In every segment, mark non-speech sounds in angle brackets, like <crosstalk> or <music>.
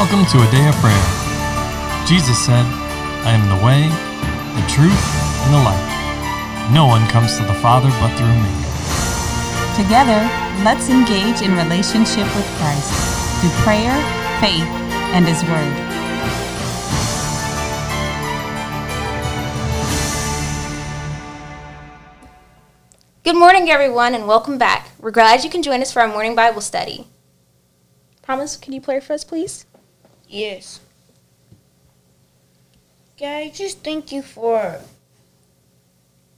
Welcome to a day of prayer. Jesus said, I am the way, the truth, and the life. No one comes to the Father but through me. Together, let's engage in relationship with Christ through prayer, faith, and His Word. Good morning, everyone, and welcome back. We're glad you can join us for our morning Bible study. Promise, can you pray for us, please? Yes. God, just thank you for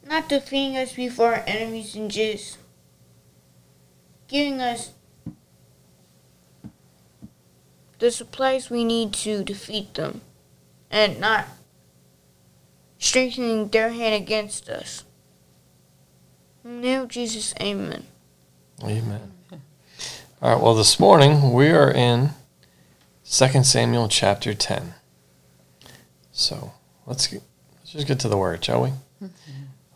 not defeating us before our enemies and just giving us the supplies we need to defeat them and not strengthening their hand against us. Of Jesus, amen. Amen. All right, well, this morning we are in 2 Samuel chapter 10. So let's, get, let's just get to the word, shall we?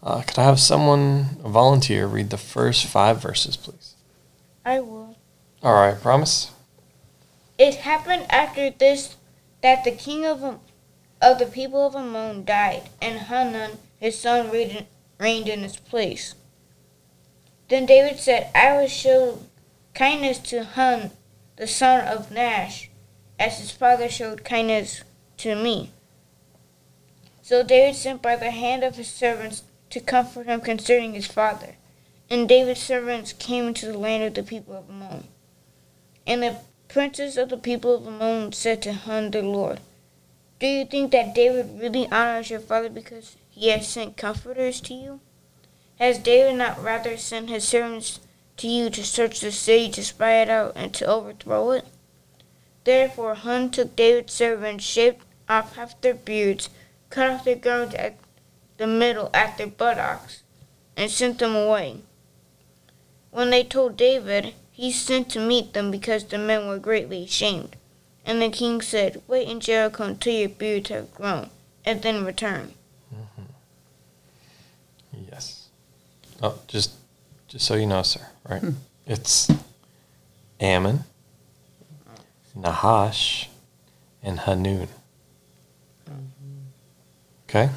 Uh, could I have someone, a volunteer, read the first five verses, please? I will. All right, promise? It happened after this that the king of of the people of Ammon died, and Hanun his son reigned in, reigned in his place. Then David said, "I will show kindness to Hun, the son of Nash, as his father showed kindness to me." So David sent by the hand of his servants to comfort him concerning his father. And David's servants came into the land of the people of Ammon. And the princes of the people of Ammon said to Hun the Lord, Do you think that David really honors your father because he has sent comforters to you? Has David not rather sent his servants to you to search the city, to spy it out, and to overthrow it? Therefore Hun took David's servants, shaved off half their beards, cut off their garments at the middle at their buttocks, and sent them away. When they told David, he sent to meet them because the men were greatly ashamed. And the king said, Wait in Jericho until your beards have grown, and then return. Mm-hmm. Yes. Oh, just just so you know, sir, right? It's Ammon, Nahash, and Hanun. Okay?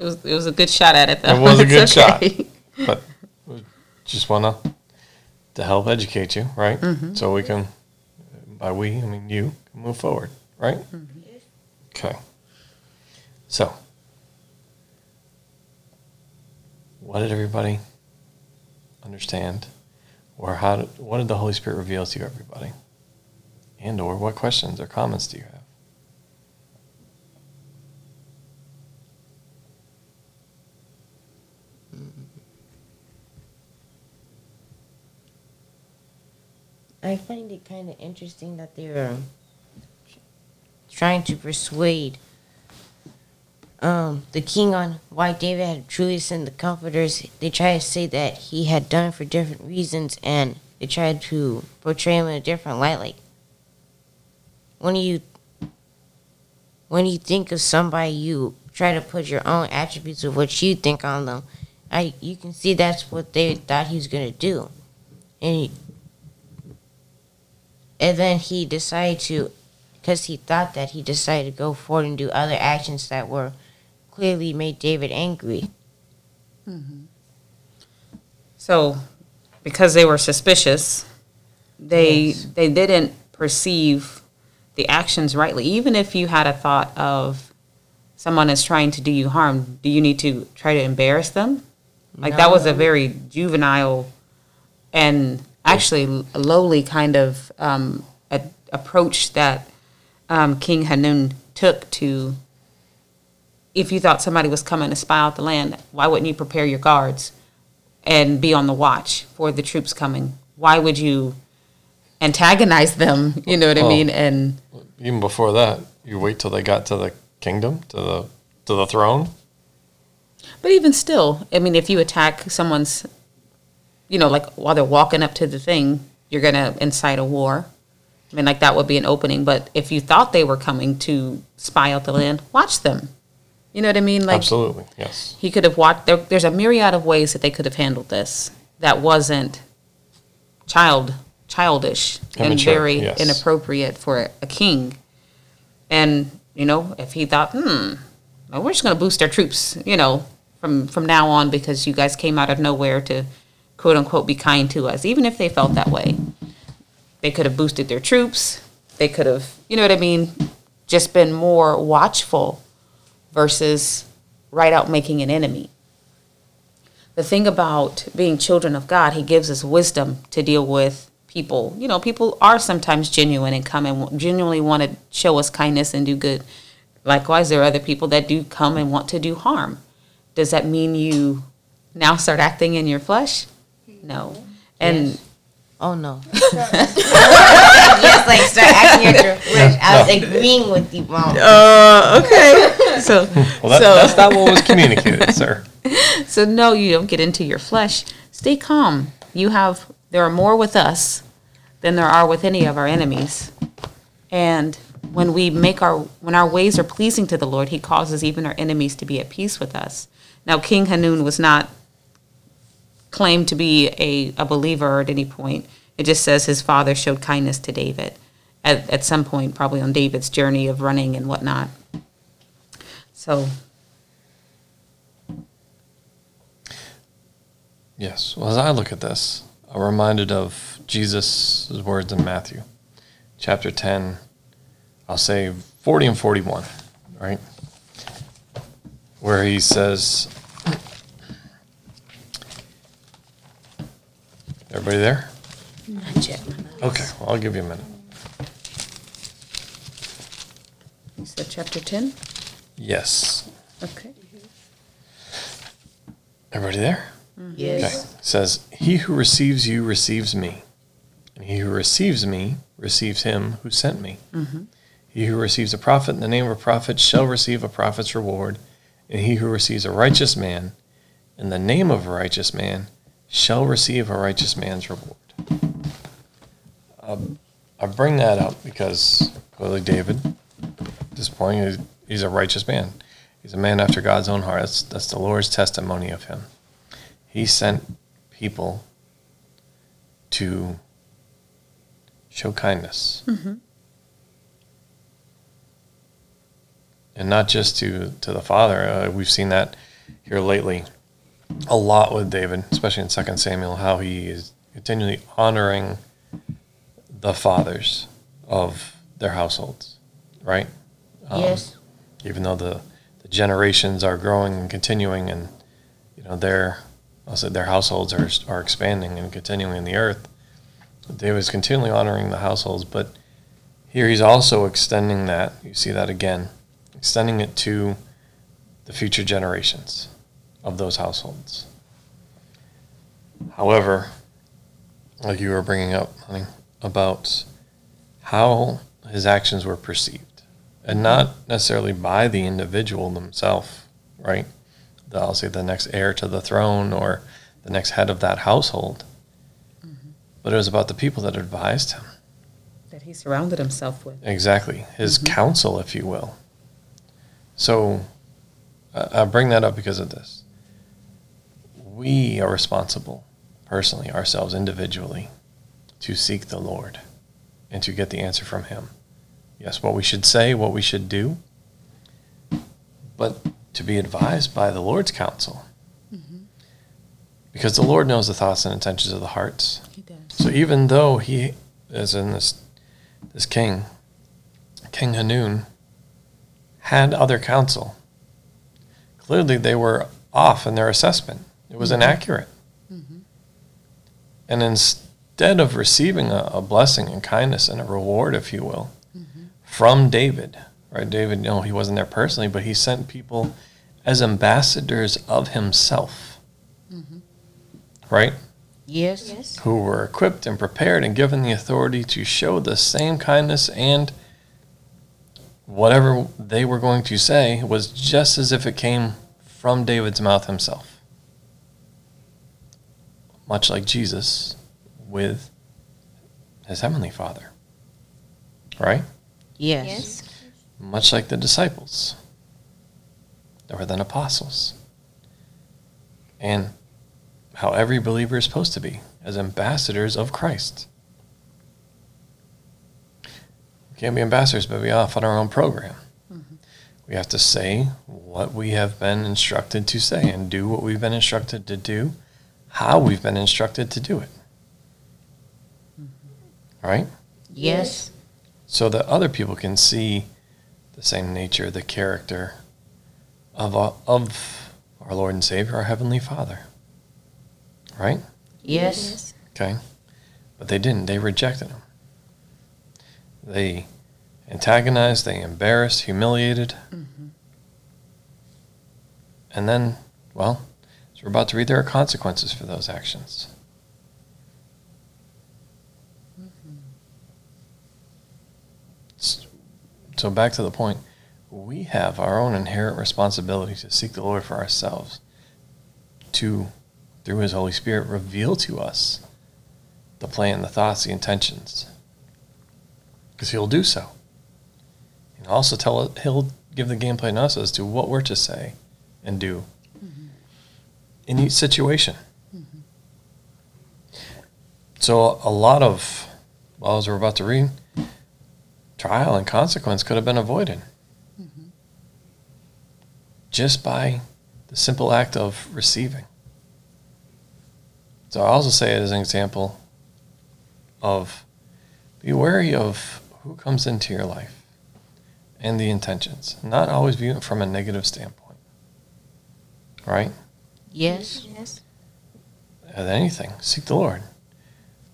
It was, it was a good shot at it, though. It was a good It's shot. But we just want to help educate you, right? Mm-hmm. So we can, by we, I mean you, can move forward, right? Mm-hmm. Okay. So, what did everybody understand, or how? Did, what did the Holy Spirit reveal to you everybody, and or what questions or comments do you have? I find it kind of interesting that they're trying to persuade um, the king on why David had truly sent the comforters. They try to say that he had done it for different reasons, and they tried to portray him in a different light. Like when you when you think of somebody, you try to put your own attributes of what you think on them. I you can see that's what they thought he was gonna do, and. He, and then he decided to because he thought that he decided to go forward and do other actions that were clearly made david angry So, because they were suspicious, they Yes. they didn't perceive the actions rightly. Even if you had a thought of someone is trying to do you harm, do you need to try to embarrass them? Like that was a very juvenile and actually lowly kind of um, a, approach that um, King Hanun took to. If you thought somebody was coming to spy out the land, why wouldn't you prepare your guards and be on the watch for the troops coming? Why would you antagonize them? You know what I mean? And Even before that, you wait till they got to the kingdom, to the to the throne. But even still, I mean, if you attack someone's, you know, like while they're walking up to the thing, you're going to incite a war. I mean, like that would be an opening. But if you thought they were coming to spy out the land, watch them. You know what I mean? Like Absolutely, yes. he could have walked There, there's a myriad of ways that they could have handled this that wasn't child childish and very yes. inappropriate for a king. And you know, if he thought, hmm, well, we're just going to boost our troops, you know, from from now on because you guys came out of nowhere to quote unquote be kind to us, even if they felt that way. They could have boosted their troops. They could have, you know what I mean, just been more watchful versus right out making an enemy. The thing about being children of God, He gives us wisdom to deal with people. You know, people are sometimes genuine and come and genuinely want to show us kindness and do good. Likewise, there are other people that do come and want to do harm. Does that mean you now start acting in your flesh? No. And Yes. Oh no. <laughs> yes, like start acting at your flesh. I was agreeing with you, mom. uh, okay. <laughs> So Well, that, So- that's not what was <laughs> communicated, sir. So no, you don't get into your flesh. Stay calm. You have there are more with us than there are with any of our enemies. And when we make our when our ways are pleasing to the Lord, he causes even our enemies to be at peace with us. Now King Hanun was not claimed to be a, a believer at any point. It just says his father showed kindness to David at, at some point, probably on David's journey of running and whatnot. So Yes. Well, as I look at this, I'm reminded of Jesus' words in Matthew, chapter 10, I'll say 40 and 41, right? Where he says, Everybody there? not yet. Okay, well, I'll give you a minute. You said chapter ten? Yes. Okay. Everybody there? Mm-hmm. Yes. Okay. It says, He who receives you receives me, and he who receives me receives him who sent me. Mm-hmm. He who receives a prophet in the name of a prophet shall receive a prophet's reward, and he who receives a righteous man in the name of a righteous man shall receive a righteous man's reward. Um, I bring that up because clearly David, at this point, he's, a righteous man. He's a man after God's own heart. That's, that's the Lord's testimony of him. He sent people to show kindness. And not just to, to the father. Uh, we've seen that here lately a lot with David, especially in 2 Samuel, how he is continually honoring the fathers of their households, right? Um, yes. even though the, the generations are growing and continuing and you know their I'll say their households are are expanding and continuing in the earth. David is continually honoring the households, but here he's also extending that. You see that again, extending it to the future generations of those households. However, like you were bringing up, honey, about how his actions were perceived and not necessarily by the individual themselves, right? The, I'll say the next heir to the throne or the next head of that household, mm-hmm. but it was about the people that advised him. That he surrounded himself with. Exactly, his mm-hmm. counsel, if you will. So I I bring that up because of this. We are responsible, personally, ourselves individually, to seek the Lord and to get the answer from Him. Yes, what we should say, what we should do, but to be advised by the Lord's counsel. Mm-hmm. Because the Lord knows the thoughts and intentions of the hearts. He does. So even though he is in this this king, King Hanun, had other counsel, clearly they were off in their assessment. It was inaccurate. Mm-hmm. And instead of receiving a, a blessing and kindness and a reward, if you will, mm-hmm. from David, right? David, you know, he wasn't there personally, but he sent people as ambassadors of himself, mm-hmm. right? Yes. Yes. who were equipped and prepared and given the authority to show the same kindness and whatever they were going to say was just as if it came from David's mouth himself. Much like Jesus with his heavenly Father. Right? Yes. Yes. Much like the disciples. They were then apostles. And how every believer is supposed to be as ambassadors of Christ. We can't be ambassadors, but be off on our own program. Mm-hmm. We have to say what we have been instructed to say and do what we've been instructed to do, how we've been instructed to do it. Mm-hmm. Right? Yes. So that other people can see the same nature, the character of, our- of our Lord and Savior, our Heavenly Father. Right? Yes. Okay. But they didn't. They rejected him. They antagonized, they embarrassed, humiliated. Mm-hmm. And then, well, we're about to read, there are consequences for those actions. S- So, back to the point we have our own inherent responsibility to seek the Lord for ourselves, to, through His Holy Spirit, reveal to us the plan, the thoughts, the intentions. Because he'll do so. And also tell he'll give the game plan to us as to what we're to say and do in each situation. So a lot of, well, as we're about to read, trial and consequence could have been avoided just by the simple act of receiving. So I also say it as an example of be wary of who comes into your life and the intentions. Not always view it from a negative standpoint. Right? Yes. Yes. As anything, seek the Lord.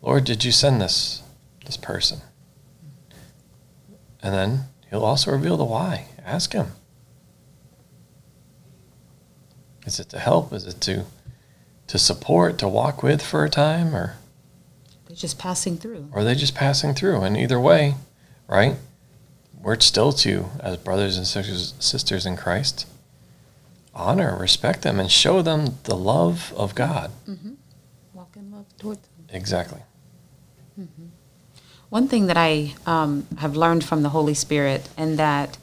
Lord, did you send this this person? And then he'll also reveal the why. Ask him. Is it to help? Is it to to support, to walk with for a time, or They're just passing through. or are they just passing through? And either way, right? We're still to, as brothers and sisters, sisters in Christ, honor, respect them, and show them the love of God. Walk in love toward them. Exactly. One thing that I um, have learned from the Holy Spirit and that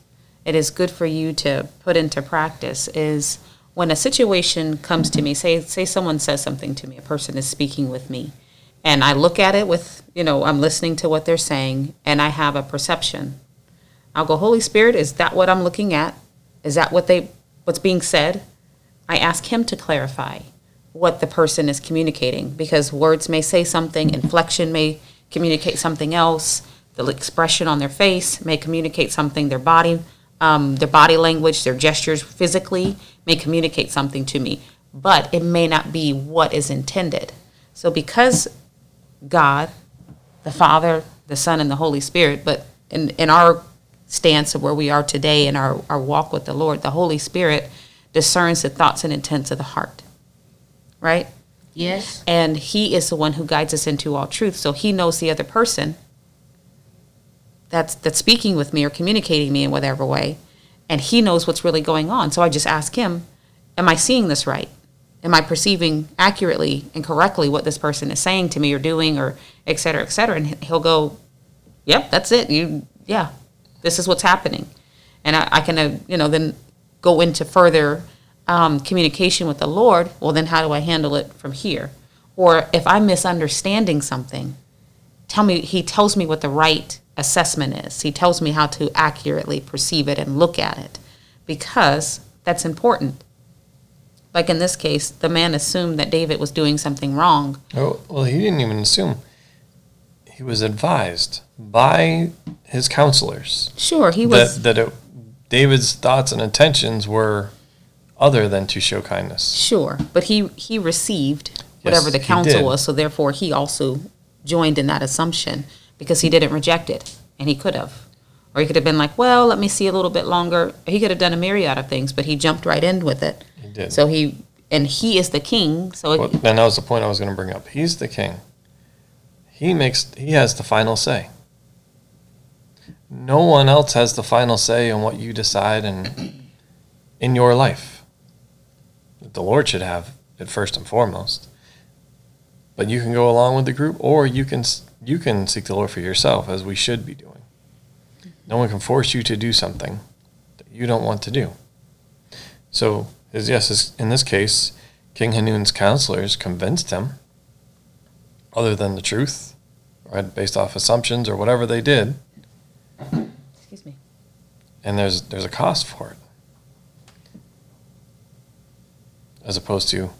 it is good for you to put into practice is when a situation comes to me, say say someone says something to me, a person is speaking with me, and I look at it with, you know, I'm listening to what they're saying and I have a perception. I'll go, Holy Spirit, is that what I'm looking at? Is that what they what's being said? I ask him to clarify what the person is communicating because words may say something, inflection may communicate something else, the expression on their face may communicate something, their body, um, their body language, their gestures physically may communicate something to me, but it may not be what is intended. So because God, the Father, the Son, and the Holy Spirit, but in, in our stance of where we are today in our, our walk with the Lord, the Holy Spirit discerns the thoughts and intents of the heart. Right? Yes. And he is the one who guides us into all truth. So he knows the other person that's that's speaking with me or communicating me in whatever way. And he knows what's really going on. So I just ask him, Am I seeing this right? Am I perceiving accurately and correctly what this person is saying to me or doing or et cetera, et cetera? And he'll go, Yep, that's it. You yeah, this is what's happening. And I, I can uh, you know, then go into further um, communication with the Lord, well, then how do I handle it from here? Or if I'm misunderstanding something, tell me, he tells me what the right assessment is. He tells me how to accurately perceive it and look at it because that's important. Like in this case, the man assumed that David was doing something wrong. Oh, well, he didn't even assume. He was advised by his counselors Sure, he was. that, that it, David's thoughts and intentions were other than to show kindness. Sure, but he he received whatever Yes, the he counsel was, so therefore he also joined in that assumption because he didn't reject it, and he could have, or he could have been like, well, let me see a little bit longer. He could have done a myriad of things, but he jumped right in with it. He did. So he and he is the king. So it, and that was the point I was going to bring up. He's the king. He makes. He has the final say. No one else has the final say on what you decide and in your life. The Lord should have it first and foremost. But you can go along with the group, or you can you can seek the Lord for yourself, as we should be doing. No one can force you to do something that you don't want to do. So, as yes, in this case, King Hanun's counselors convinced him, other than the truth, right, based off assumptions or whatever they did, Excuse me. and there's there's a cost for it, as opposed to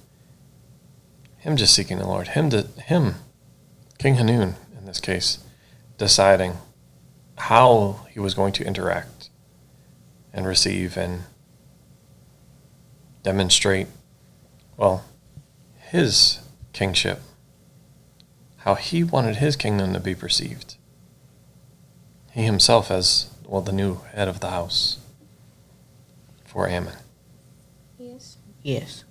him just seeking the Lord, him to him, King Hanun in this case, deciding how he was going to interact and receive and demonstrate, well, his kingship, how he wanted his kingdom to be perceived. He himself as, well, the new head of the house for Ammon. Yes. Yes.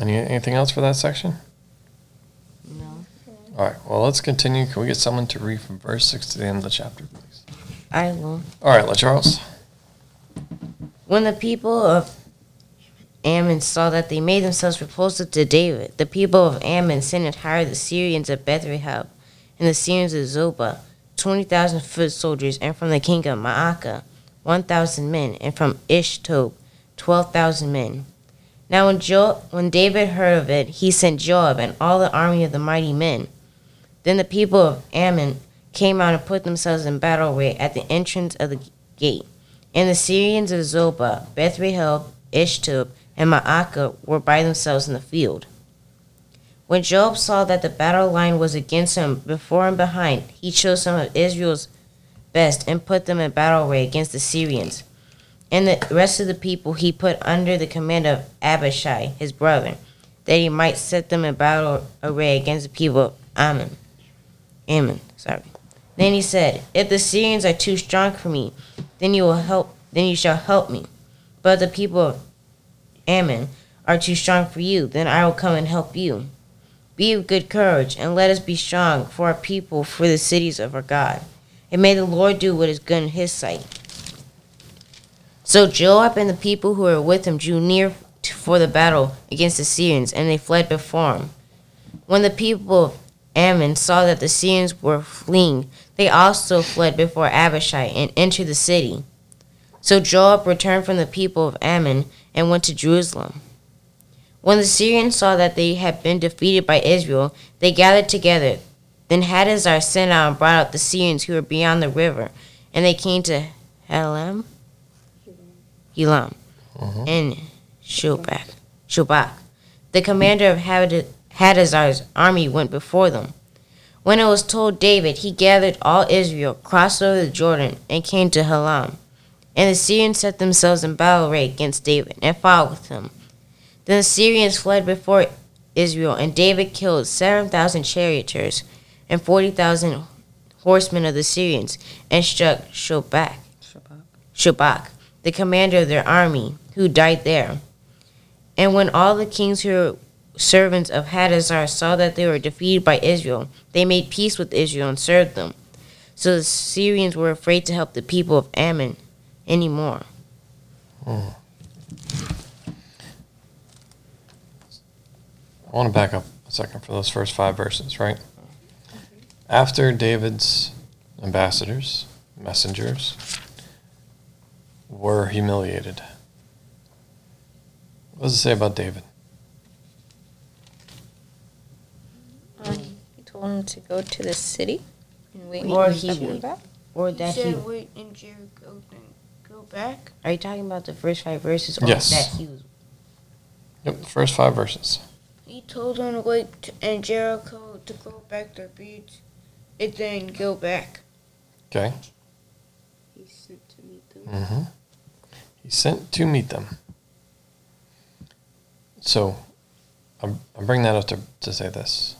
Any, anything else for that section? No. All right, well, let's continue. Can we get someone to read from verse 6 to the end of the chapter, please? I will. All right, let Charles. When the people of Ammon saw that they made themselves repulsive to David, the people of Ammon sent and hired the Syrians of Bethrehab and the Syrians of Zobah, 20,000 foot soldiers, and from the king of Maacah, 1,000 men, and from Ishtob, 12,000 men. Now when, jo- when David heard of it, he sent Joab and all the army of the mighty men. Then the people of Ammon came out and put themselves in battle array at the entrance of the gate. And the Syrians of Zobah, Bethrehob, Ishtob, and Maacah were by themselves in the field. When Joab saw that the battle line was against him before and behind, he chose some of Israel's best and put them in battle array against the Syrians. And the rest of the people he put under the command of Abishai, his brother, that he might set them in battle array against the people of Ammon. Ammon, sorry. Then he said, If the Syrians are too strong for me, then you will help then you shall help me. But the people of Ammon are too strong for you, then I will come and help you. Be of good courage, and let us be strong for our people, for the cities of our God. And may the Lord do what is good in his sight. So Joab and the people who were with him drew near for the battle against the Syrians, and they fled before him. When the people of Ammon saw that the Syrians were fleeing, they also fled before Abishai and entered the city. So Joab returned from the people of Ammon and went to Jerusalem. When the Syrians saw that they had been defeated by Israel, they gathered together. Then Hadazar sent out and brought out the Syrians who were beyond the river, and they came to Helam, Elam, Mhm. and Shobach. Shobach. The commander of Hadazar's army went before them. When it was told David, he gathered all Israel, crossed over the Jordan, and came to Helam. And the Syrians set themselves in battle array against David and fought with him. Then the Syrians fled before Israel, and David killed 7,000 charioteers and 40,000 horsemen of the Syrians, and struck Shobach, Shobach, the commander of their army, who died there. And when all the kings who were servants of Hadazar saw that they were defeated by Israel, they made peace with Israel and served them. So the Syrians were afraid to help the people of Ammon anymore. I want to back up a second for those first five verses, right? After David's ambassadors, messengers, were humiliated. What does it say about David? Um, he told him to go to the city and wait Or for he him to come would. back. Or He that said, he wait in Jericho, then go back. are you talking about the first five verses or Yes. that he was Yep, the first five verses. He told them to wait in Jericho to grow back their beards, and then go back. Okay. He sent to meet them. Mm-hmm. He sent to meet them. So, I'm, I'm bringing that up to, to say this.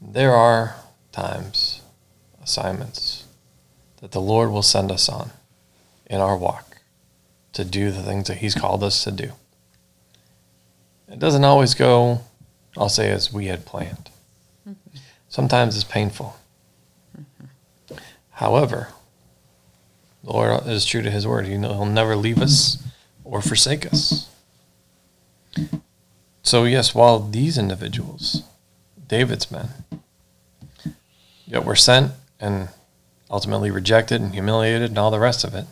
There are times, assignments, that the Lord will send us on in our walk to do the things that He's called us to do. It doesn't always go, I'll say, as we had planned. Mm-hmm. Sometimes it's painful. Mm-hmm. However, the Lord is true to his word. You know, he'll never leave us or forsake us. So, yes, while these individuals, David's men, yet were sent and ultimately rejected and humiliated and all the rest of it,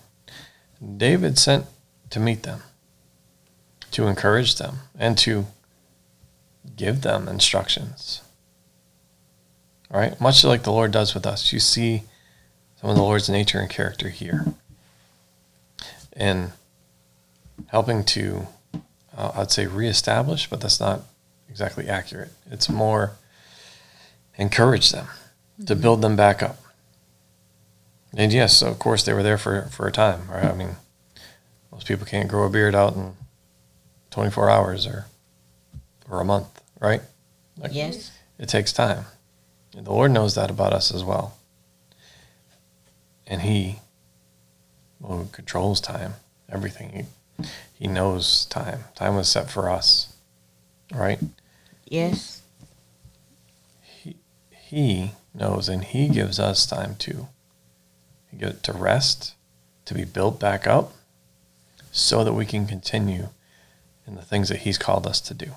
David sent to meet them, to encourage them, and to give them instructions. All right? Much like the Lord does with us. You see some of the Lord's nature and character here. in helping to, uh, I'd say, reestablish, but that's not exactly accurate. It's more encourage them to build them back up. And yes, of course, they were there for, for a time, right? I mean, most people can't grow a beard out in 24 hours or, or a month, right? Like, Yes. It takes time. And the Lord knows that about us as well. And He well, controls time, everything. He, he knows time. Time was set for us, right? Yes. He, he knows and He gives us time to get to rest, to be built back up, so that we can continue in the things that He's called us to do.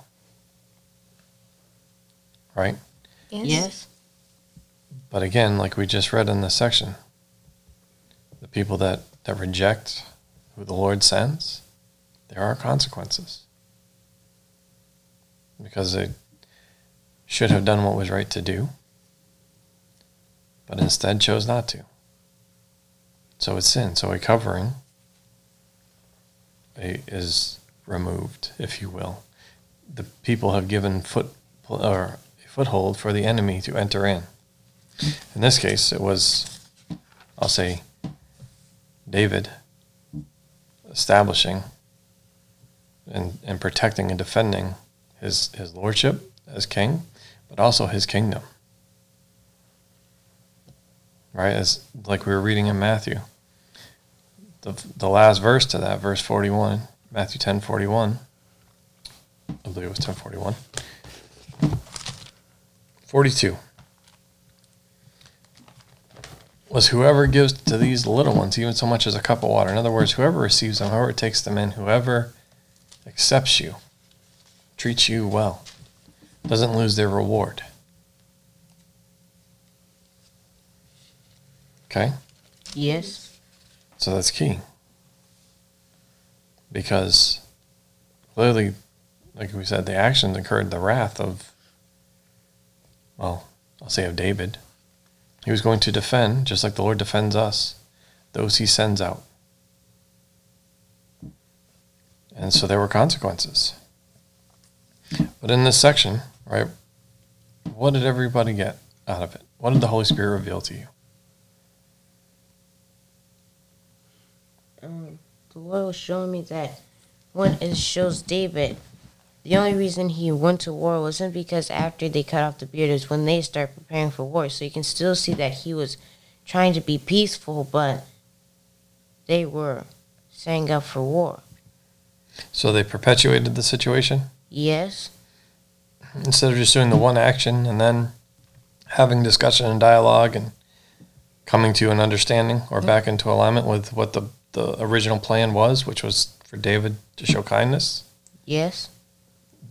Right? Yes. But again, like we just read in this section, the people that, that reject who the Lord sends, there are consequences. Because they should have done what was right to do, but instead chose not to. So it's sin. So a covering is removed, if you will. The people have given foot or a foothold for the enemy to enter in. In this case, it was, I'll say, David establishing and, and protecting and defending his, his lordship as king, but also his kingdom. Right? As like we were reading in Matthew. The, the last verse to that, verse 41, Matthew 10 41. I believe it was 10 41. 42. was whoever gives to these little ones, even so much as a cup of water. In other words, whoever receives them, whoever takes them in, whoever accepts you, treats you well, doesn't lose their reward. Okay? Yes. So that's key. Because clearly, like we said, the actions incurred the wrath of, well, I'll say of David. He was going to defend, just like the Lord defends us, those he sends out. And so there were consequences. But in this section, right, what did everybody get out of it? What did the Holy Spirit reveal to you? Um, the Lord was showing me that when it shows David, the only reason he went to war wasn't because after they cut off the beard is when they start preparing for war. So you can still see that he was trying to be peaceful, but they were setting up for war. So they perpetuated the situation? Yes. instead of just doing the one action and then having discussion and dialogue and coming to an understanding or back into alignment with what the, the original plan was, which was for David to show kindness, Yes.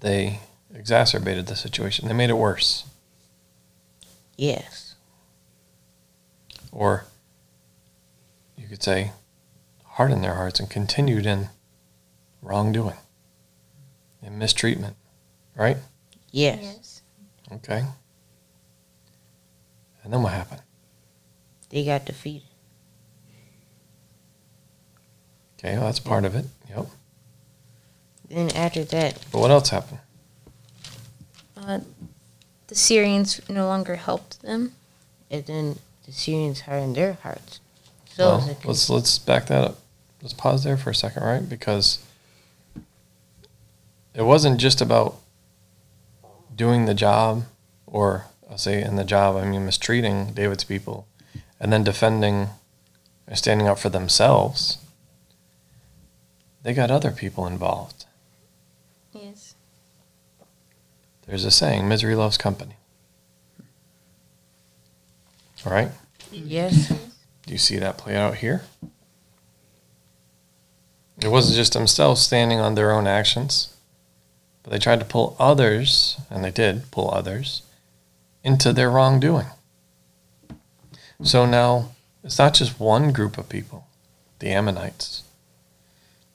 they exacerbated the situation. They made it worse. Yes. Or you could say, hardened their hearts and continued in wrongdoing and mistreatment, right? Yes. Okay. And then what happened? They got defeated. Okay, well, that's part of it. Yep. Then after that, But what else happened? Uh, the Syrians no longer helped them. and then the Syrians hardened their hearts. So well, it's a- let's let's back that up. Let's pause there for a second, right? Because it wasn't just about doing the job, or I'll say in the job, I mean mistreating David's people, and then defending and standing up for themselves. They got other people involved. Yes. There's a saying, misery loves company. All right? yes. Do you see that play out here? It wasn't just themselves standing on their own actions, but they tried to pull others, and they did pull others, into their wrongdoing. So now it's not just one group of people, the Ammonites,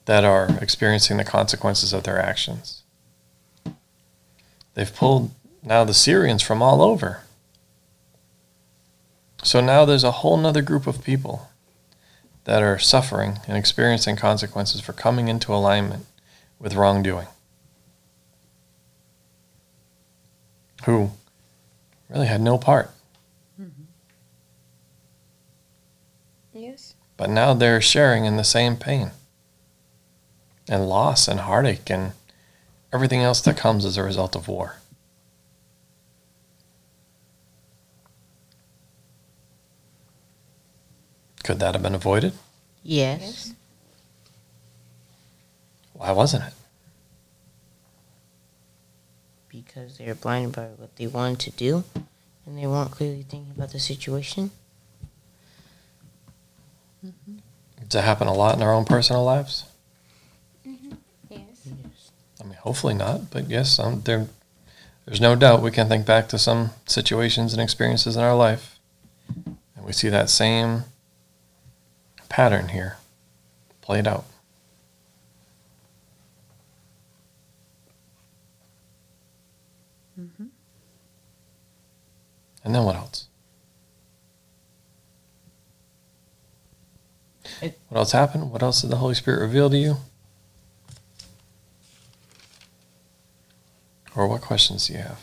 that are experiencing the consequences of their actions. They've pulled now the Syrians from all over. So now there's a whole nother group of people that are suffering and experiencing consequences for coming into alignment with wrongdoing. Who really had no part. Mm-hmm. Yes. But now they're sharing in the same pain and loss and heartache and everything else that comes as a result of war. Could that have been avoided? Yes. Why wasn't it? Because they were blinded by what they wanted to do and they weren't clearly thinking about the situation. Does it happen a lot in our own personal lives? Yes. I mean, hopefully not, but yes, um, there, there's no doubt we can think back to some situations and experiences in our life, and we see that same pattern here played out. And then what else? It- What else happened? What else did the Holy Spirit reveal to you? Or what questions do you have?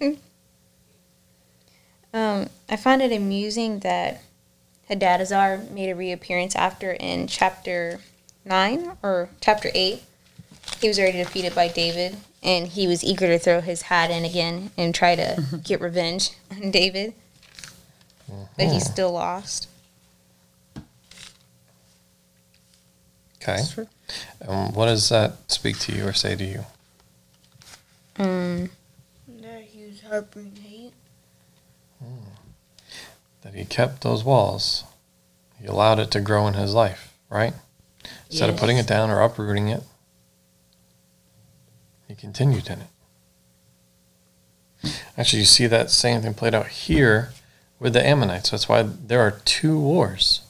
<laughs> Um, I find it amusing that Hadadazar made a reappearance after in chapter 9 or chapter 8. He was already defeated by David, and he was eager to throw his hat in again and try to <laughs> get revenge on David. But he still lost. Okay. Um, what does that speak to you or say to you? Um, That he was harboring hate. That he kept those walls. He allowed it to grow in his life, right? Instead of putting it down or uprooting it, he continued in it. Actually, you see that same thing played out here with the Ammonites. That's why there are two wars,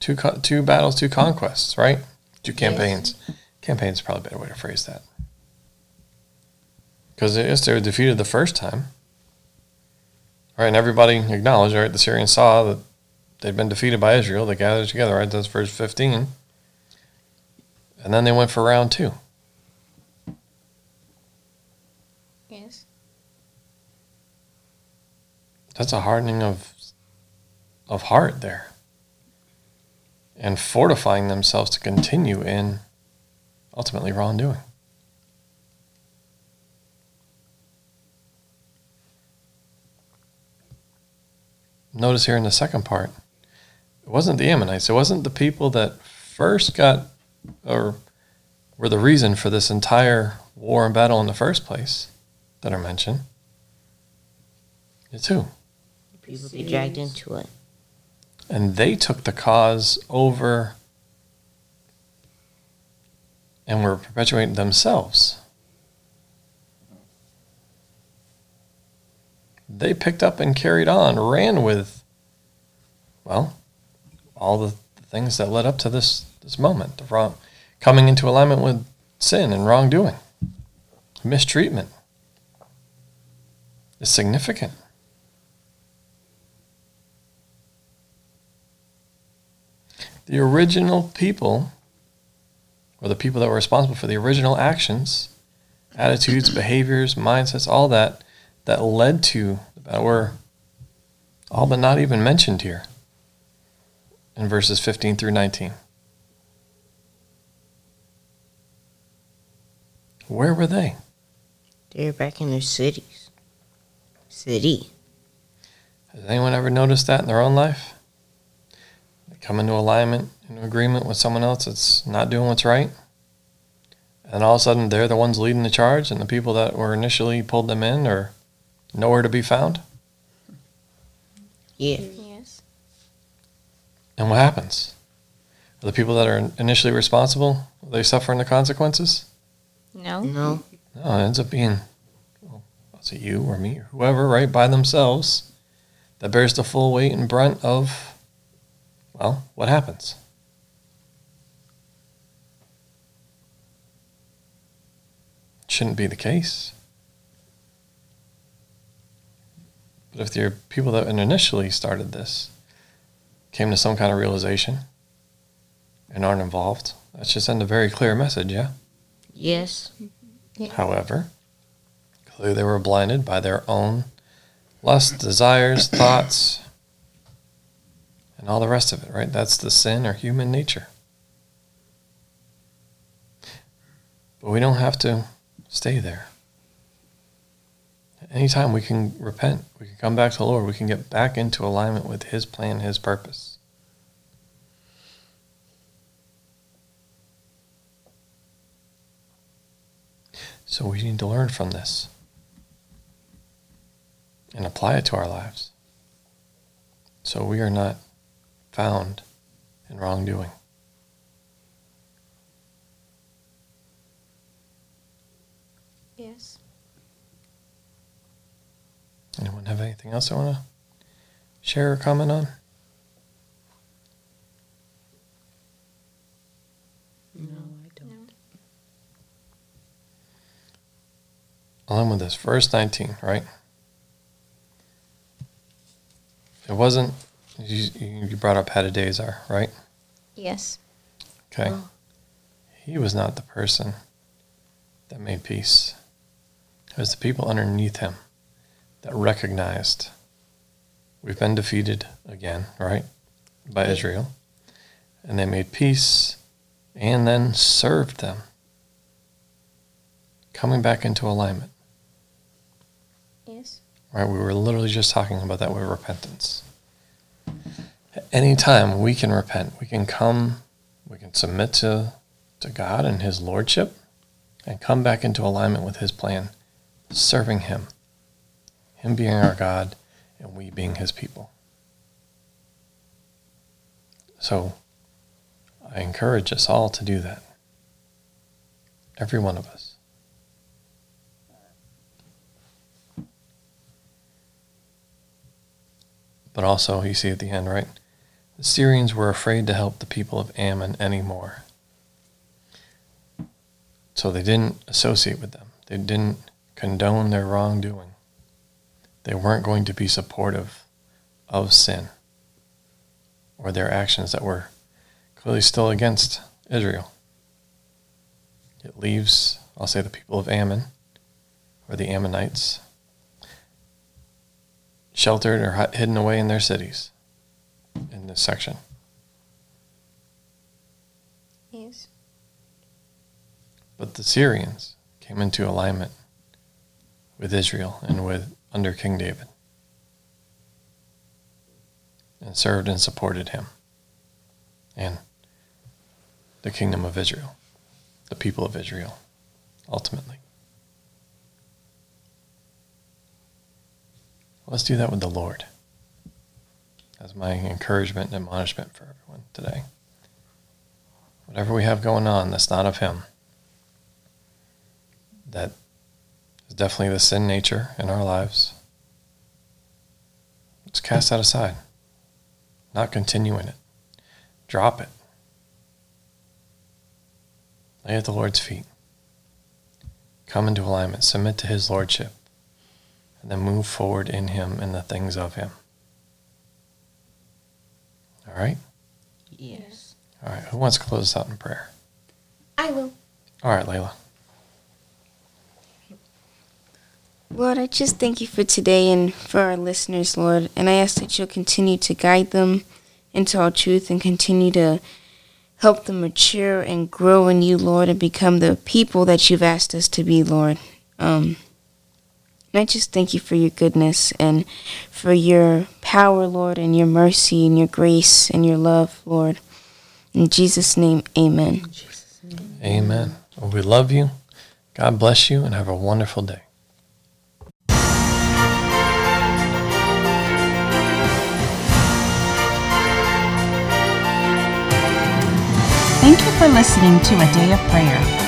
two co- two battles, two conquests, right? Two campaigns. Campaigns is probably a better way to phrase that. Because yes, they were defeated the first time. Right, and everybody acknowledged, right? The Syrians saw that they'd been defeated by Israel. They gathered together, right? That's verse 15. And then they went for round two. yes. That's a hardening of of heart there. And fortifying themselves to continue in ultimately wrongdoing. Notice here in the second part, it wasn't the Ammonites, it wasn't the people that first got or were the reason for this entire war and battle in the first place that are mentioned. It's who? People they dragged into it. And they took the cause over and were perpetuating themselves. They picked up and carried on, ran with, well, all the things that led up to this this moment, the wrong, coming into alignment with sin and wrongdoing, mistreatment. Is significant. The original people, or the people that were responsible for the original actions, attitudes, behaviors, mindsets, all that, that led to the battle were all but not even mentioned here in verses 15 through 19. Where were they? They're back in their cities. City. Has anyone ever noticed that in their own life? They come into alignment, into agreement with someone else that's not doing what's right. And all of a sudden, they're the ones leading the charge, and the people that were initially pulled them in are nowhere to be found. Yeah. Yes. And what happens? Are the people that are initially responsible, are they suffering the consequences? No. No. No, it ends up being, well, was it you or me or whoever, right, by themselves, that bears the full weight and brunt of, well, what happens? shouldn't be the case. But if the people that initially started this came to some kind of realization and aren't involved, that should send a very clear message, yeah? Yes. However, clearly they were blinded by their own lust, desires, thoughts, and all the rest of it, right? That's the sin or human nature. But we don't have to stay there. Anytime we can repent, we can come back to the Lord, we can get back into alignment with His plan, His purpose. So we need to learn from this and apply it to our lives. So we are not found in wrongdoing. Yes. Anyone have anything else I want to share or comment on? No, I don't. I'll end with this. Verse 19, right? It wasn't, you, you brought up Hadadezer, right? Yes. Okay. Oh. He was not the person that made peace. It was the people underneath him that recognized we've been defeated again, right? By Israel. And they made peace and then served them. Coming back into alignment. Yes. Right? We were literally just talking about that with repentance. Anytime we can repent, we can come, we can submit to, to God and His Lordship and come back into alignment with His plan, serving Him, Him being our God and we being His people. So I encourage us all to do that. Every one of us. But also, you see at the end, right? The Syrians were afraid to help the people of Ammon anymore. So they didn't associate with them, they didn't condone their wrongdoing. They weren't going to be supportive of sin or their actions that were clearly still against Israel. It leaves, I'll say, the people of Ammon or the Ammonites sheltered or hidden away in their cities in this section. Yes. But the Syrians came into alignment with Israel and with under King David and served and supported him and the kingdom of Israel, the people of Israel, ultimately. Let's do that with the Lord. That's my encouragement and admonishment for everyone today. Whatever we have going on that's not of Him, that is definitely the sin nature in our lives. Let's cast that aside. Not continue in it. Drop it. Lay at the Lord's feet. Come into alignment. Submit to His Lordship. And then move forward in Him and the things of Him. All right? Yes. All right. Who wants to close us out in prayer? I will. All right, Layla. Lord, I just thank you for today and for our listeners, Lord. And I ask that you'll continue to guide them into all truth and continue to help them mature and grow in you, Lord, and become the people that you've asked us to be, Lord. Um, and I just thank you for your goodness and for your power, Lord, and your mercy and your grace and your love, Lord. In Jesus' name, amen. Amen. Well, we love you. God bless you and have a wonderful day. Thank you for listening to A Day of Prayer.